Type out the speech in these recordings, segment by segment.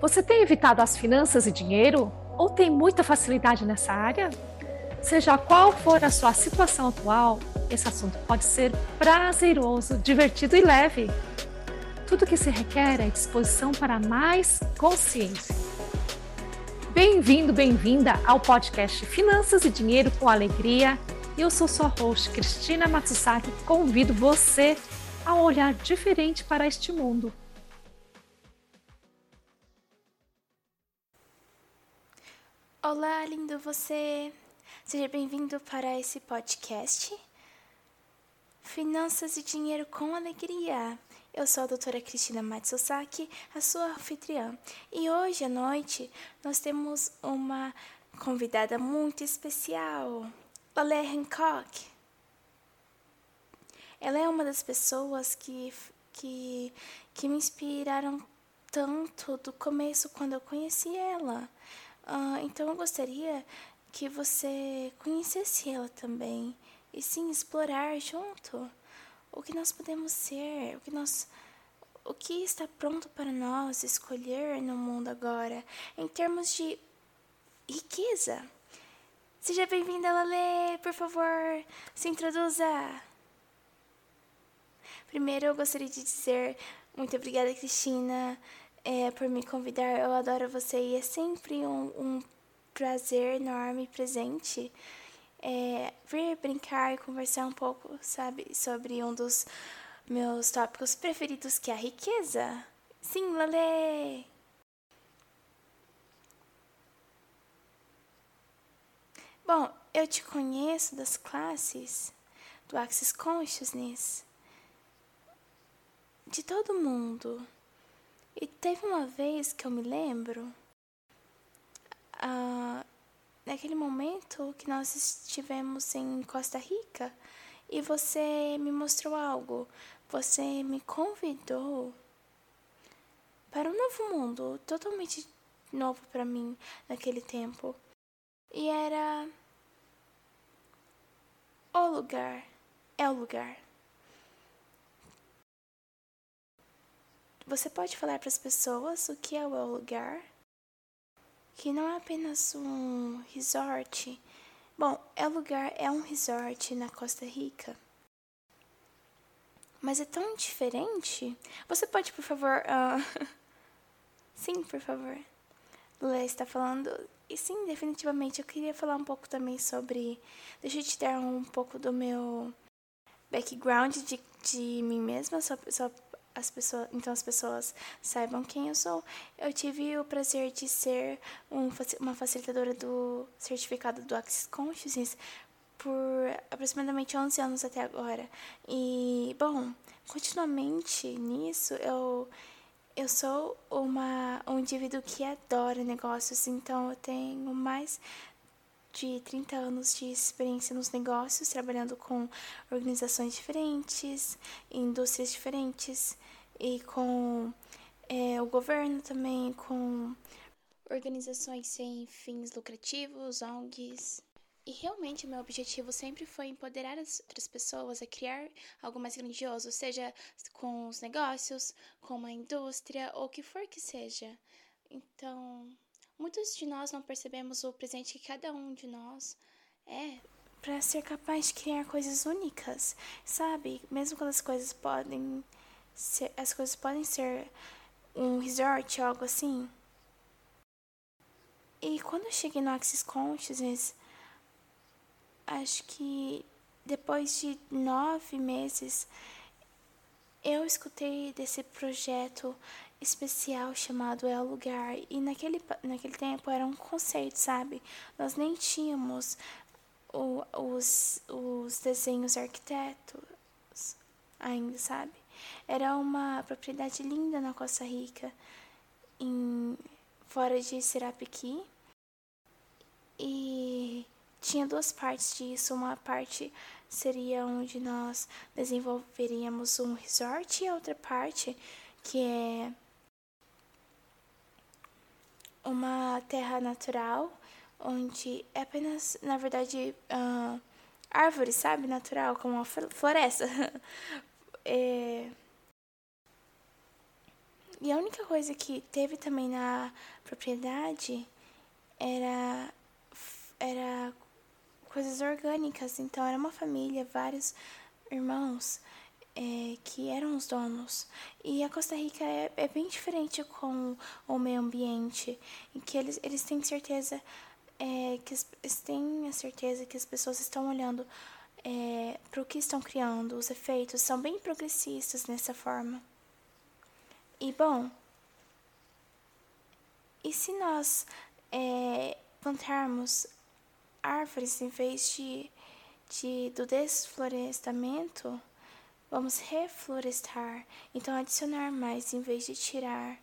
Você tem evitado as finanças e dinheiro ou tem muita facilidade nessa área? Seja qual for a sua situação atual, esse assunto pode ser prazeroso, divertido e leve. Tudo que se requer é disposição para mais consciência. Bem-vindo, bem-vinda ao podcast Finanças e Dinheiro com Alegria. Eu sou sua host, Cristina Matsusaki, e convido você a olhar diferente para este mundo. Olá, lindo você! Seja bem-vindo para esse podcast Finanças e Dinheiro com Alegria. Eu sou a doutora Cristina Matsusaki, a sua anfitriã, e hoje à noite nós temos uma convidada muito especial, Lalé Hancock. Ela é uma das pessoas que, que, que me inspiraram tanto do começo quando eu conheci ela. Uh, então eu gostaria que você conhecesse ela também e sim explorar junto o que nós podemos ser, o que nós o que está pronto para nós escolher no mundo agora em termos de riqueza. Seja bem-vinda, Lale, por favor, se introduza. Primeiro, eu gostaria de dizer muito obrigada, Cristina, é, por me convidar. Eu adoro você e é sempre um, um prazer enorme presente é, vir brincar e conversar um pouco, sabe, sobre um dos meus tópicos preferidos, que é a riqueza. Sim, Lale! Bom, eu te conheço das classes do Access Consciousness de todo mundo. E teve uma vez que eu me lembro, ah, naquele momento que nós estivemos em Costa Rica e você me mostrou algo. Você me convidou para um novo mundo, totalmente novo para mim naquele tempo. E era o lugar, é o lugar. Você pode falar para as pessoas o que é o lugar? Que não é apenas um resort. Bom, é lugar é um resort na Costa Rica. Mas é tão diferente. Você pode, por favor. Uh... sim, por favor. Lula está falando. E sim, definitivamente. Eu queria falar um pouco também sobre. Deixa eu te dar um pouco do meu background de, de mim mesma, só, só as pessoas, então as pessoas saibam quem eu sou. Eu tive o prazer de ser um, uma facilitadora do certificado do Access Consciousness por aproximadamente 11 anos até agora. E, bom, continuamente nisso, eu eu sou uma um indivíduo que adora negócios, então eu tenho mais de 30 anos de experiência nos negócios, trabalhando com organizações diferentes, indústrias diferentes e com é, o governo também, com organizações sem fins lucrativos, ONGs. E realmente meu objetivo sempre foi empoderar as outras pessoas a criar algo mais grandioso, seja com os negócios, com uma indústria ou o que for que seja. Então, Muitos de nós não percebemos o presente que cada um de nós é para ser capaz de criar coisas únicas, sabe? Mesmo quando as coisas podem ser, as coisas podem ser um resort ou algo assim. E quando eu cheguei no Axis Consciousness, acho que depois de nove meses, eu escutei desse projeto especial chamado É o Lugar. E naquele, naquele tempo era um conceito, sabe? Nós nem tínhamos o, os, os desenhos arquitetos ainda, sabe? Era uma propriedade linda na Costa Rica, em, fora de Sirapiqui. E tinha duas partes disso. Uma parte seria onde nós desenvolveríamos um resort e a outra parte que é uma terra natural onde é apenas, na verdade, uh, árvores, sabe? Natural, como uma floresta. é... e a única coisa que teve também na propriedade era, era coisas orgânicas. Então, era uma família, vários irmãos é, que eram os donos. E a Costa Rica é, é bem diferente com o meio ambiente, em que eles, eles têm certeza é, que eles têm a certeza que as pessoas estão olhando é, para o que estão criando, os efeitos são bem progressistas nessa forma. E bom, e se nós é, plantarmos árvores em vez de, de do desflorestamento, vamos reflorestar, então adicionar mais em vez de tirar.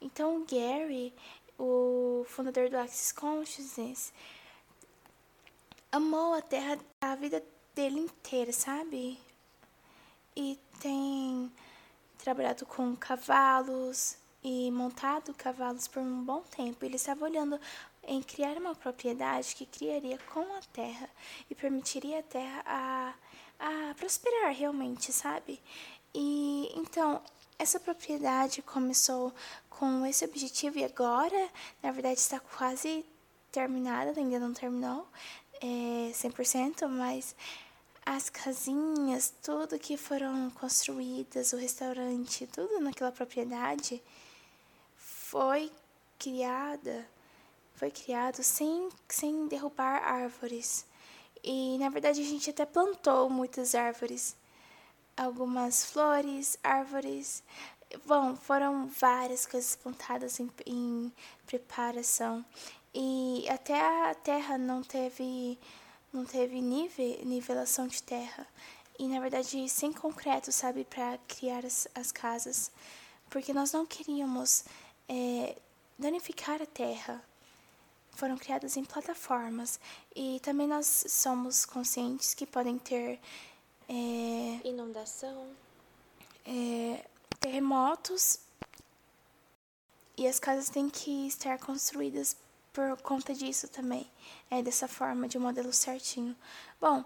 Então Gary, o fundador do Axis Consciousness, amou a terra a vida dele inteira, sabe? E tem trabalhado com cavalos e montado cavalos por um bom tempo. Ele estava olhando em criar uma propriedade que criaria com a terra e permitiria a terra a, a prosperar realmente, sabe? E então essa propriedade começou com esse objetivo e agora, na verdade, está quase terminada, ainda não terminou é, 100%, mas as casinhas, tudo que foram construídas, o restaurante, tudo naquela propriedade foi criada, foi criado sem, sem derrubar árvores. E na verdade a gente até plantou muitas árvores, algumas flores, árvores. Bom, foram várias coisas plantadas em, em preparação. E até a terra não teve não teve nive, nivelação de terra. E na verdade, sem concreto, sabe, para criar as, as casas. Porque nós não queríamos é, danificar a terra. Foram criadas em plataformas. E também nós somos conscientes que podem ter é, inundação, é, terremotos. E as casas têm que estar construídas por conta disso também. É dessa forma, de um modelo certinho. Bom,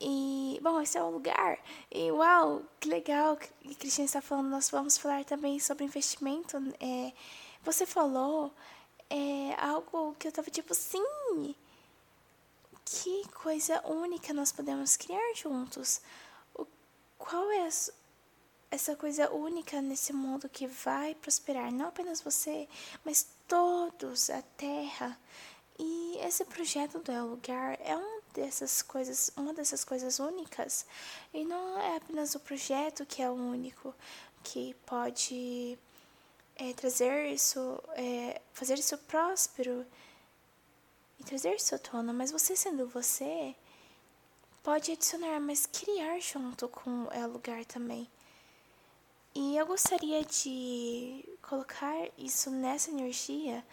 e bom, esse é o lugar. E uau, que legal que Cristina está falando. Nós vamos falar também sobre investimento. É, você falou é, algo que eu tava tipo, sim. Que coisa única nós podemos criar juntos. O, qual é essa coisa única nesse mundo que vai prosperar? Não apenas você, mas todos, a terra. E esse projeto do El Lugar é um dessas coisas, uma dessas coisas únicas. E não é apenas o projeto que é o único que pode é, trazer isso, é, fazer isso próspero e trazer isso à tona, mas você sendo você, pode adicionar, mas criar junto com o El Lugar também. E eu gostaria de colocar isso nessa energia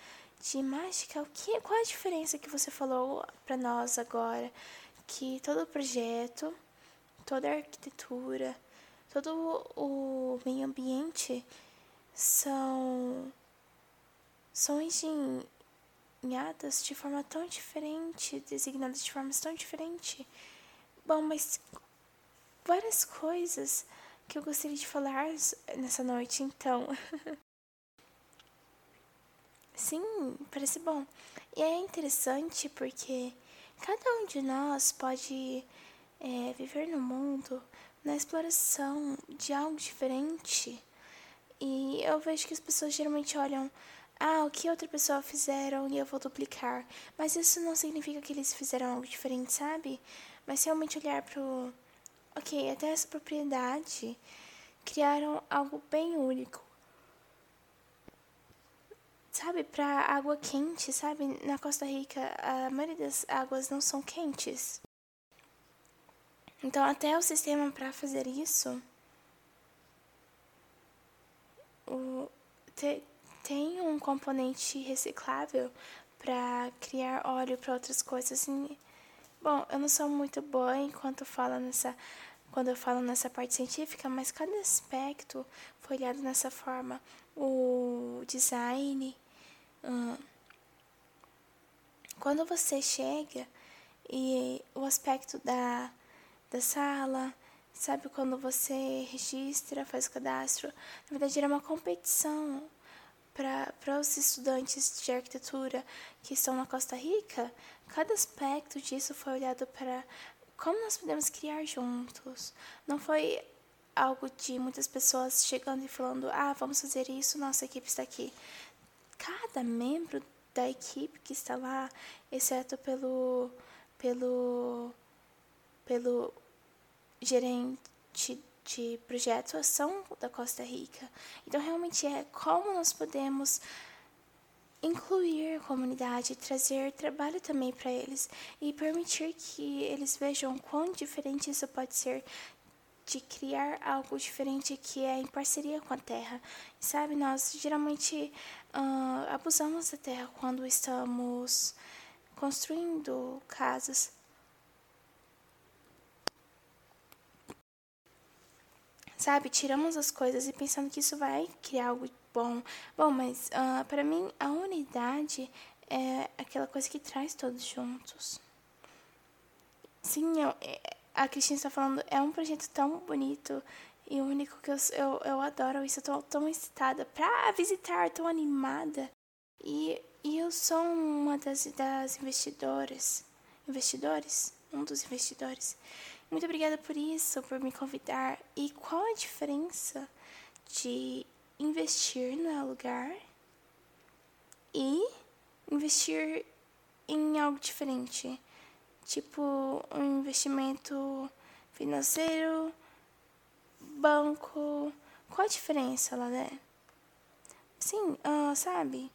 de mágica. O que, qual a diferença que você falou para nós agora? Que todo o projeto, toda a arquitetura, todo o meio ambiente são são engenhadas de forma tão diferente, designadas de formas tão diferentes. Bom, mas várias coisas que eu gostaria de falar nessa noite, então. Sim, parece bom. E é interessante porque cada um de nós pode é, viver no mundo na exploração de algo diferente. E eu vejo que as pessoas geralmente olham, ah, o que outra pessoa fizeram e eu vou duplicar. Mas isso não significa que eles fizeram algo diferente, sabe? Mas realmente olhar pro ok, até essa propriedade criaram algo bem único. Sabe, para água quente, sabe? Na Costa Rica, a maioria das águas não são quentes. Então, até o sistema para fazer isso o, te, tem um componente reciclável para criar óleo para outras coisas. Assim, Bom, eu não sou muito boa enquanto falo nessa, quando eu falo nessa parte científica, mas cada aspecto foi olhado nessa forma. O design. Hum, quando você chega e o aspecto da, da sala, Sabe quando você registra, faz o cadastro? Na verdade, era uma competição para os estudantes de arquitetura que estão na Costa Rica. Cada aspecto disso foi olhado para como nós podemos criar juntos. Não foi algo de muitas pessoas chegando e falando: ah, vamos fazer isso, nossa equipe está aqui. Cada membro da equipe que está lá, exceto pelo, pelo, pelo gerente de projetos, são da Costa Rica. Então, realmente é como nós podemos incluir a comunidade, trazer trabalho também para eles e permitir que eles vejam quão diferente isso pode ser de criar algo diferente que é em parceria com a terra. Sabe, nós geralmente uh, abusamos da terra quando estamos construindo casas. Sabe, tiramos as coisas e pensando que isso vai criar algo bom. Bom, mas uh, para mim a unidade é aquela coisa que traz todos juntos. Sim, eu, é, a Cristina está falando, é um projeto tão bonito e único que eu, eu, eu adoro isso. Eu tô tão excitada para visitar, tão animada. E, e eu sou uma das, das investidoras. Investidores? Um dos investidores. Muito obrigada por isso, por me convidar. E qual a diferença de investir no lugar e investir em algo diferente? Tipo, um investimento financeiro, banco. Qual a diferença, Lalé? Sim, uh, sabe?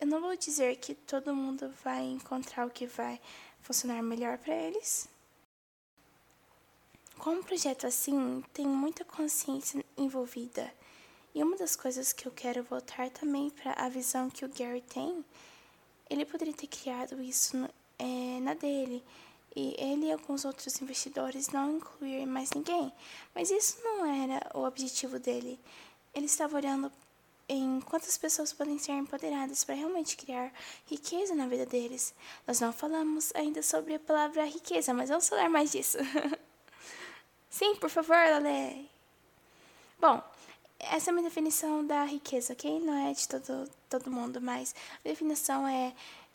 Eu não vou dizer que todo mundo vai encontrar o que vai funcionar melhor para eles. Com um projeto assim, tem muita consciência envolvida. E uma das coisas que eu quero voltar também para a visão que o Gary tem, ele poderia ter criado isso é, na dele. E ele e alguns outros investidores não incluir mais ninguém. Mas isso não era o objetivo dele. Ele estava olhando em quantas pessoas podem ser empoderadas para realmente criar riqueza na vida deles. Nós não falamos ainda sobre a palavra riqueza, mas vamos falar mais disso. Sim, por favor, Lale. Bom, essa é a minha definição da riqueza, ok? Não é de todo, todo mundo, mas a definição é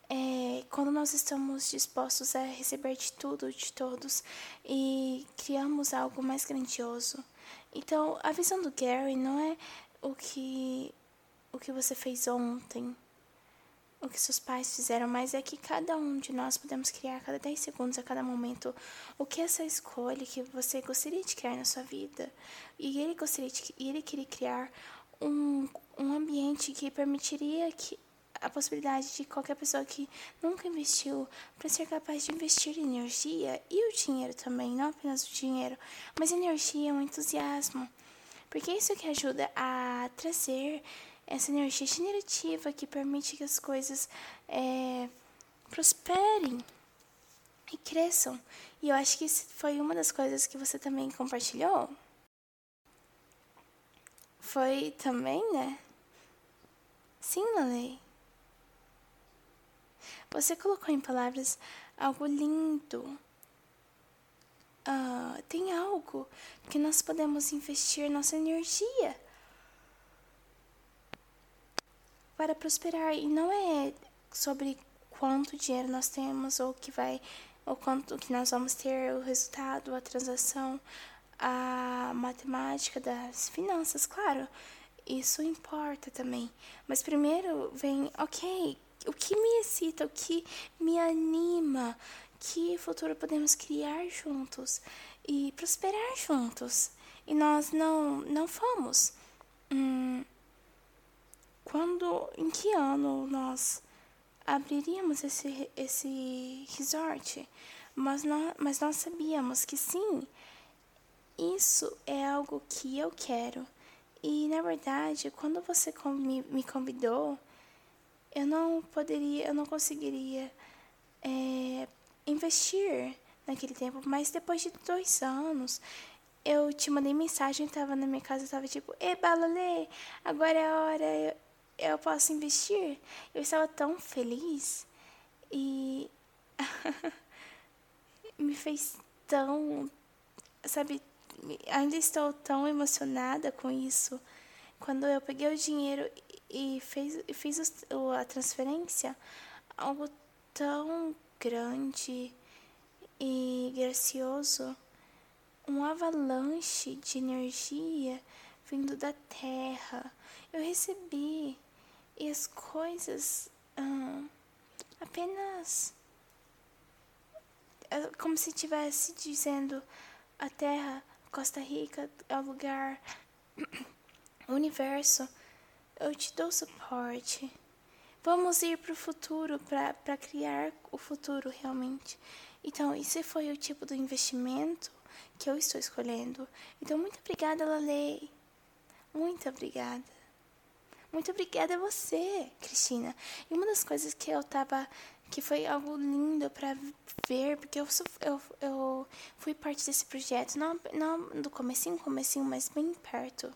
é, quando nós estamos dispostos a receber de tudo, de todos, e criamos algo mais grandioso. Então, a visão do Gary não é o que, o que você fez ontem, o que seus pais fizeram, mas é que cada um de nós podemos criar a cada 10 segundos, a cada momento, o que é essa escolha que você gostaria de criar na sua vida. E ele gostaria de, ele queria criar um, um ambiente que permitiria que a possibilidade de qualquer pessoa que nunca investiu para ser capaz de investir energia e o dinheiro também, não apenas o dinheiro, mas energia, um entusiasmo. Porque isso que ajuda a trazer essa energia generativa que permite que as coisas é, prosperem e cresçam. E eu acho que isso foi uma das coisas que você também compartilhou. Foi também, né? Sim, Lalei. Você colocou em palavras algo lindo. Uh, tem algo que nós podemos investir nossa energia para prosperar. E não é sobre quanto dinheiro nós temos ou que vai ou quanto que nós vamos ter o resultado, a transação, a matemática das finanças, claro. Isso importa também. Mas primeiro vem, ok, o que me excita, o que me anima, que futuro podemos criar juntos e prosperar juntos. E nós não, não fomos. Hum, quando, em que ano nós abriríamos esse, esse resort? Mas nós, mas nós sabíamos que sim, isso é algo que eu quero. E na verdade, quando você me convidou, eu não poderia, eu não conseguiria é, investir naquele tempo. Mas depois de dois anos, eu te mandei mensagem, estava na minha casa, estava tipo, e Balalê, agora é a hora, eu, posso investir. Eu estava tão feliz e me fez tão sabe, ainda estou tão emocionada com isso. Quando eu peguei o dinheiro e fez, fiz a transferência, algo tão grande e gracioso, um avalanche de energia vindo da terra. Eu recebi e as coisas hum, apenas é como se estivesse dizendo a terra, Costa Rica é o lugar, o universo, eu te dou suporte. Vamos ir para o futuro, para criar o futuro realmente. Então, esse foi o tipo do investimento que eu estou escolhendo. Então, muito obrigada, Lalei. Muito obrigada. Muito obrigada a você, Cristina. E uma das coisas que eu tava. que foi algo lindo para ver, porque eu, eu, eu fui parte desse projeto, não, não do comecinho, comecinho, mas bem perto.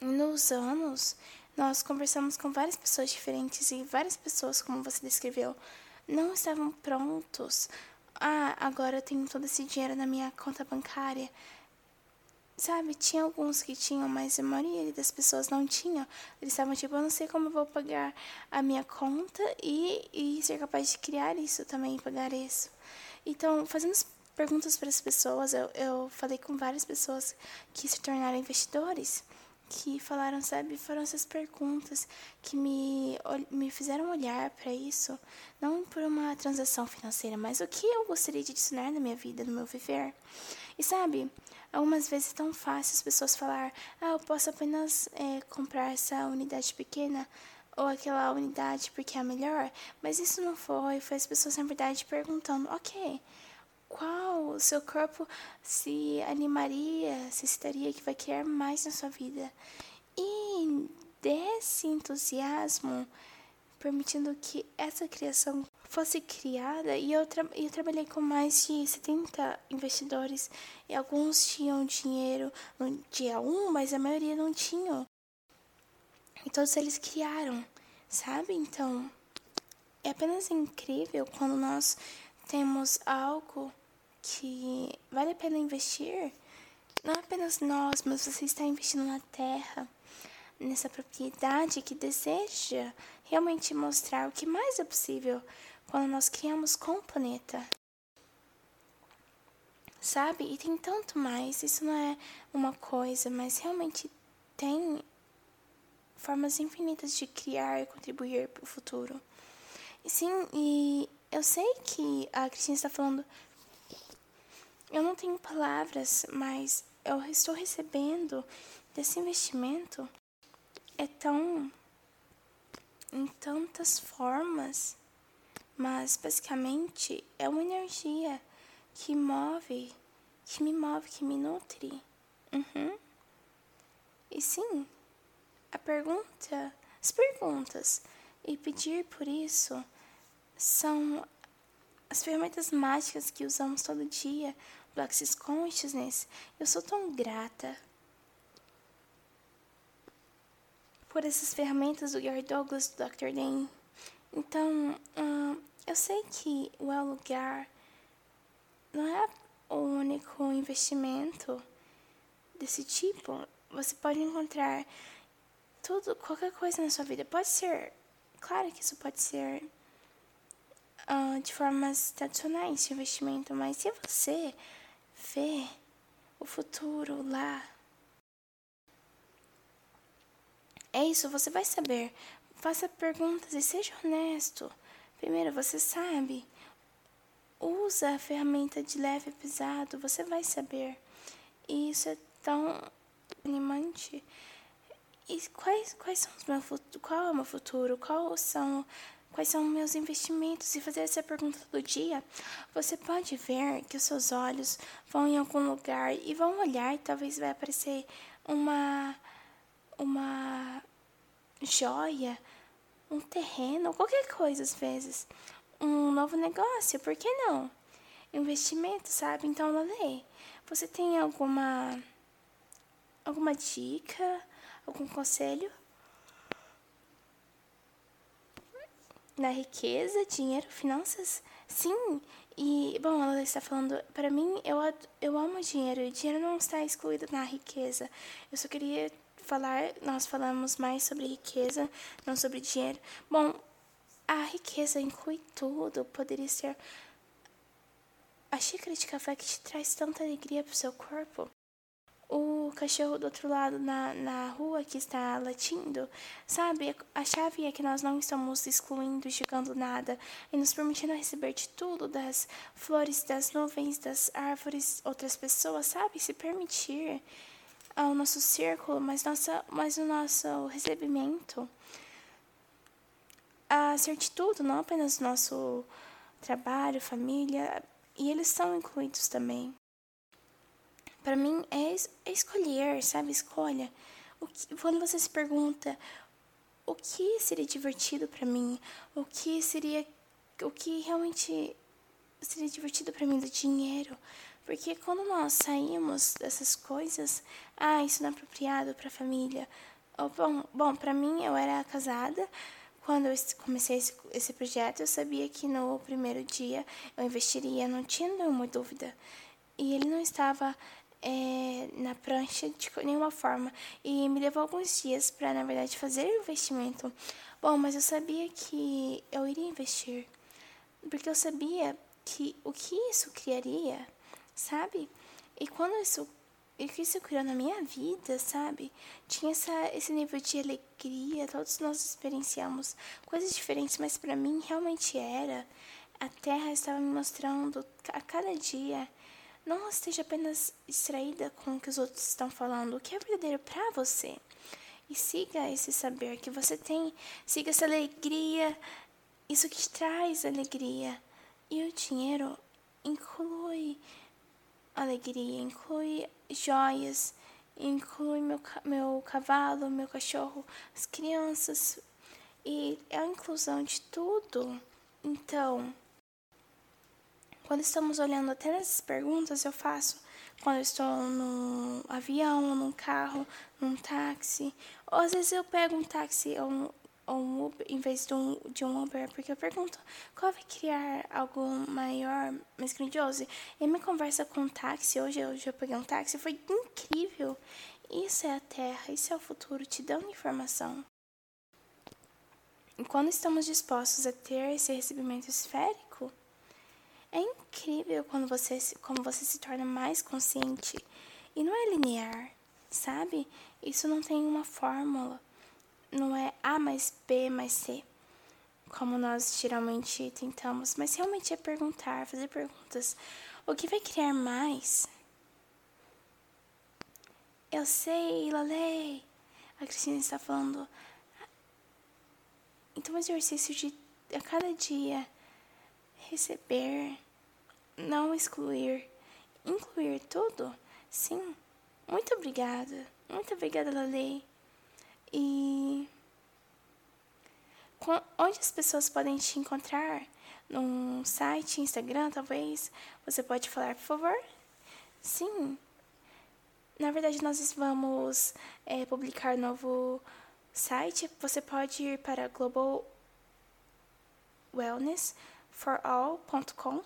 Nos anos, nós conversamos com várias pessoas diferentes e várias pessoas, como você descreveu, não estavam prontos. Ah, agora eu tenho todo esse dinheiro na minha conta bancária. Sabe, tinha alguns que tinham, mas a maioria das pessoas não tinham. Eles estavam tipo, eu não sei como eu vou pagar a minha conta e, e ser capaz de criar isso também, pagar isso. Então, fazendo perguntas para as pessoas, eu, eu falei com várias pessoas que se tornaram investidores que falaram, sabe, foram essas perguntas que me, me fizeram olhar para isso, não por uma transação financeira, mas o que eu gostaria de adicionar na minha vida, no meu viver. E sabe, algumas vezes é tão fácil as pessoas falar, ah, eu posso apenas é, comprar essa unidade pequena ou aquela unidade porque é a melhor, mas isso não foi, foi as pessoas na verdade perguntando, ok, qual o seu corpo se animaria, se estaria que vai querer mais na sua vida. E desse entusiasmo, permitindo que essa criação fosse criada, e eu, tra eu trabalhei com mais de 70 investidores, e alguns tinham dinheiro no dia 1, mas a maioria não tinham. E todos eles criaram, sabe? Então, é apenas incrível quando nós temos algo que vale a pena investir, não apenas nós, mas você está investindo na terra, nessa propriedade que deseja realmente mostrar o que mais é possível quando nós criamos com o planeta. Sabe? E tem tanto mais. Isso não é uma coisa, mas realmente tem formas infinitas de criar e contribuir para o futuro. E sim, e eu sei que a Cristina está falando eu não tenho palavras, mas eu estou recebendo desse investimento é tão em tantas formas, mas basicamente é uma energia que move, que me move, que me nutre. Uhum. E sim, a pergunta, as perguntas e pedir por isso são as ferramentas mágicas que usamos todo dia do Consciousness, eu sou tão grata por essas ferramentas do Gary Douglas, do Dr. Dan. Então, hum, eu sei que o El Lugar não é o único investimento desse tipo. Você pode encontrar tudo, qualquer coisa na sua vida. Pode ser, claro que isso pode ser uh, de formas tradicionais de investimento, mas se você vê o futuro lá. É isso, você vai saber. Faça perguntas e seja honesto. Primeiro, você sabe. Usa a ferramenta de leve e pesado, você vai saber. E isso é tão animante. E quais, quais são os meus qual é o meu futuro? Quais são quais são meus investimentos e fazer essa pergunta todo dia, você pode ver que os seus olhos vão em algum lugar e vão olhar e talvez vai aparecer uma uma joia, um terreno, qualquer coisa às vezes, um novo negócio, por que não? Investimento, sabe? Então, Lale, você tem alguma alguma dica, algum conselho? na riqueza, dinheiro, finanças. Sim, E, bom, ela está falando, para mim, eu, eu amo dinheiro, e dinheiro não está excluído na riqueza. Eu só queria falar, nós falamos mais sobre riqueza, não sobre dinheiro. Bom, a riqueza inclui tudo, poderia ser a xícara de café que te traz tanta alegria para o seu corpo o cachorro do outro lado na, na rua que está latindo, sabe? A chave é que nós não estamos excluindo, jogando nada e nos permitindo receber de tudo, das flores, das nuvens, das árvores, outras pessoas, sabe? Se permitir ao nosso círculo, mas, nossa, mas o nosso recebimento, a certitude, não apenas nosso trabalho, família, e eles são incluídos também para mim é, é, escolher, sabe? Escolha. O que, quando você se pergunta o que seria divertido para mim, o que seria o que realmente seria divertido para mim do dinheiro, porque quando nós saímos dessas coisas, ah, isso não é apropriado para a família. Oh, bom, bom para mim eu era casada, quando eu comecei esse, esse projeto, eu sabia que no primeiro dia eu investiria, não tinha nenhuma dúvida. E ele não estava é, na prancha de nenhuma forma. E me levou alguns dias para, na verdade, fazer o investimento. Bom, mas eu sabia que eu iria investir. Porque eu sabia que o que isso criaria, sabe? E quando isso e que isso criou na minha vida, sabe? Tinha essa, esse nível de alegria, todos nós experienciamos coisas diferentes, mas para mim realmente era. A terra estava me mostrando a cada dia não esteja apenas distraída com o que os outros estão falando, o que é verdadeiro para você. E siga esse saber que você tem, siga essa alegria, isso que traz alegria. E o dinheiro inclui alegria, inclui joias, inclui meu, meu cavalo, meu cachorro, as crianças. E é a inclusão de tudo. Então, quando estamos olhando até nessas perguntas, eu faço quando eu estou no avião, num carro, num táxi. Ou às vezes eu pego um táxi ou um Uber em vez de um, de um Uber, porque eu pergunto qual vai criar algo maior, mais grandioso. E minha conversa com o táxi, hoje eu já peguei um táxi, foi incrível. Isso é a Terra, isso é o futuro, te dando informação. E quando estamos dispostos a ter esse recebimento esférico, é incrível quando você, como você se torna mais consciente. E não é linear, sabe? Isso não tem uma fórmula. Não é A mais B mais C, como nós geralmente tentamos. Mas realmente é perguntar, fazer perguntas. O que vai criar mais? Eu sei, Lalei. A Cristina está falando. Então, o exercício de a cada dia receber, não excluir, incluir tudo? Sim. Muito obrigada. Muito obrigada, Lalei. E onde as pessoas podem te encontrar? Num site, Instagram, talvez? Você pode falar, por favor? Sim. Na verdade, nós vamos é, publicar novo site. Você pode ir para Global Wellness forall.com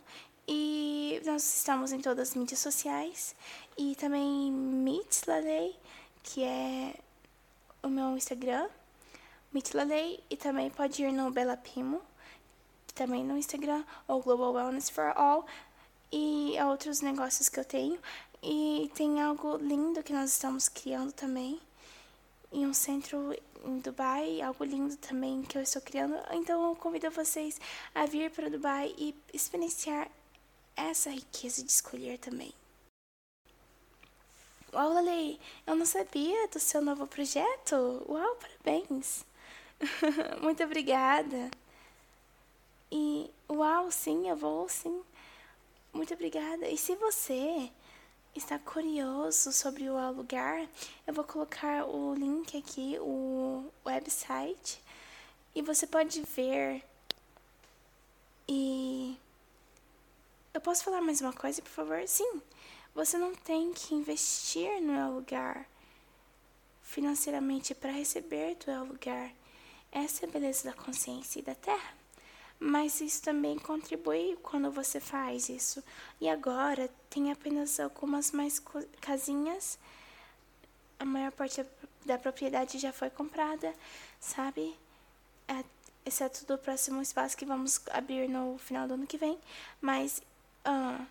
e nós estamos em todas as mídias sociais e também Meet Lalei, que é o meu Instagram, Meet Lalei, e também pode ir no Bela Pimo, também no Instagram, ou Global Wellness for All, e outros negócios que eu tenho. E tem algo lindo que nós estamos criando também, em um centro em Dubai, algo lindo também que eu estou criando. Então eu convido vocês a vir para Dubai e experienciar essa riqueza de escolher também. Uau, Lali, eu não sabia do seu novo projeto. Uau, parabéns. Muito obrigada. E uau, sim, eu vou sim. Muito obrigada. E se você está curioso sobre o lugar, eu vou colocar o link aqui, o website, e você pode ver. E eu posso falar mais uma coisa, por favor? Sim. Você não tem que investir no lugar financeiramente para receber do lugar. Essa é a beleza da consciência e da terra. mas isso também contribui quando você faz isso. E agora tem apenas algumas mais casinhas. A maior parte da propriedade já foi comprada, sabe? É, exceto do próximo espaço que vamos abrir no final do ano que vem. Mas uh,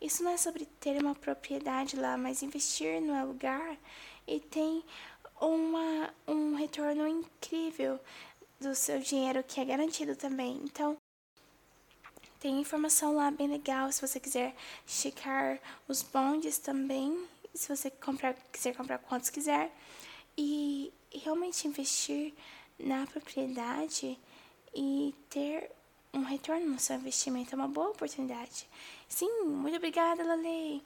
isso não é sobre ter uma propriedade lá, mas investir no lugar e tem uma, um retorno incrível do seu dinheiro que é garantido também. Então, tem informação lá bem legal se você quiser checar os bondes também, se você comprar, quiser comprar quantos quiser. E realmente investir na propriedade e ter um retorno no seu investimento é uma boa oportunidade. Sim, muito obrigada, Lalei.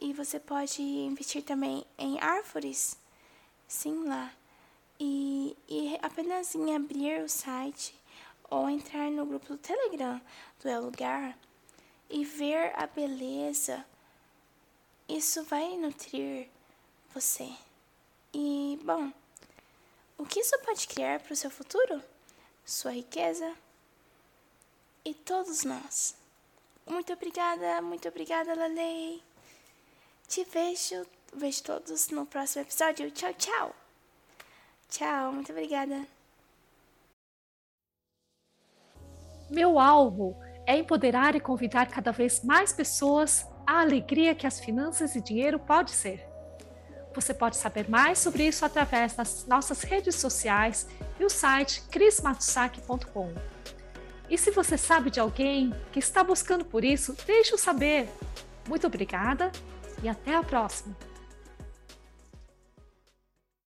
E você pode investir também em árvores. Sim, lá. E, e apenas em abrir o site ou entrar no grupo do Telegram do El Lugar e ver a beleza, isso vai nutrir você. E, bom, o que isso pode criar para o seu futuro? Sua riqueza e todos nós. Muito obrigada, muito obrigada, Lalei. Te vejo, vejo todos no próximo episódio. Tchau, tchau. Tchau, muito obrigada. Meu alvo é empoderar e convidar cada vez mais pessoas à alegria que as finanças e dinheiro pode ser. Você pode saber mais sobre isso através das nossas redes sociais e o site crismatsaki.com. E se você sabe de alguém que está buscando por isso, deixe-o saber. Muito obrigada e até a próxima!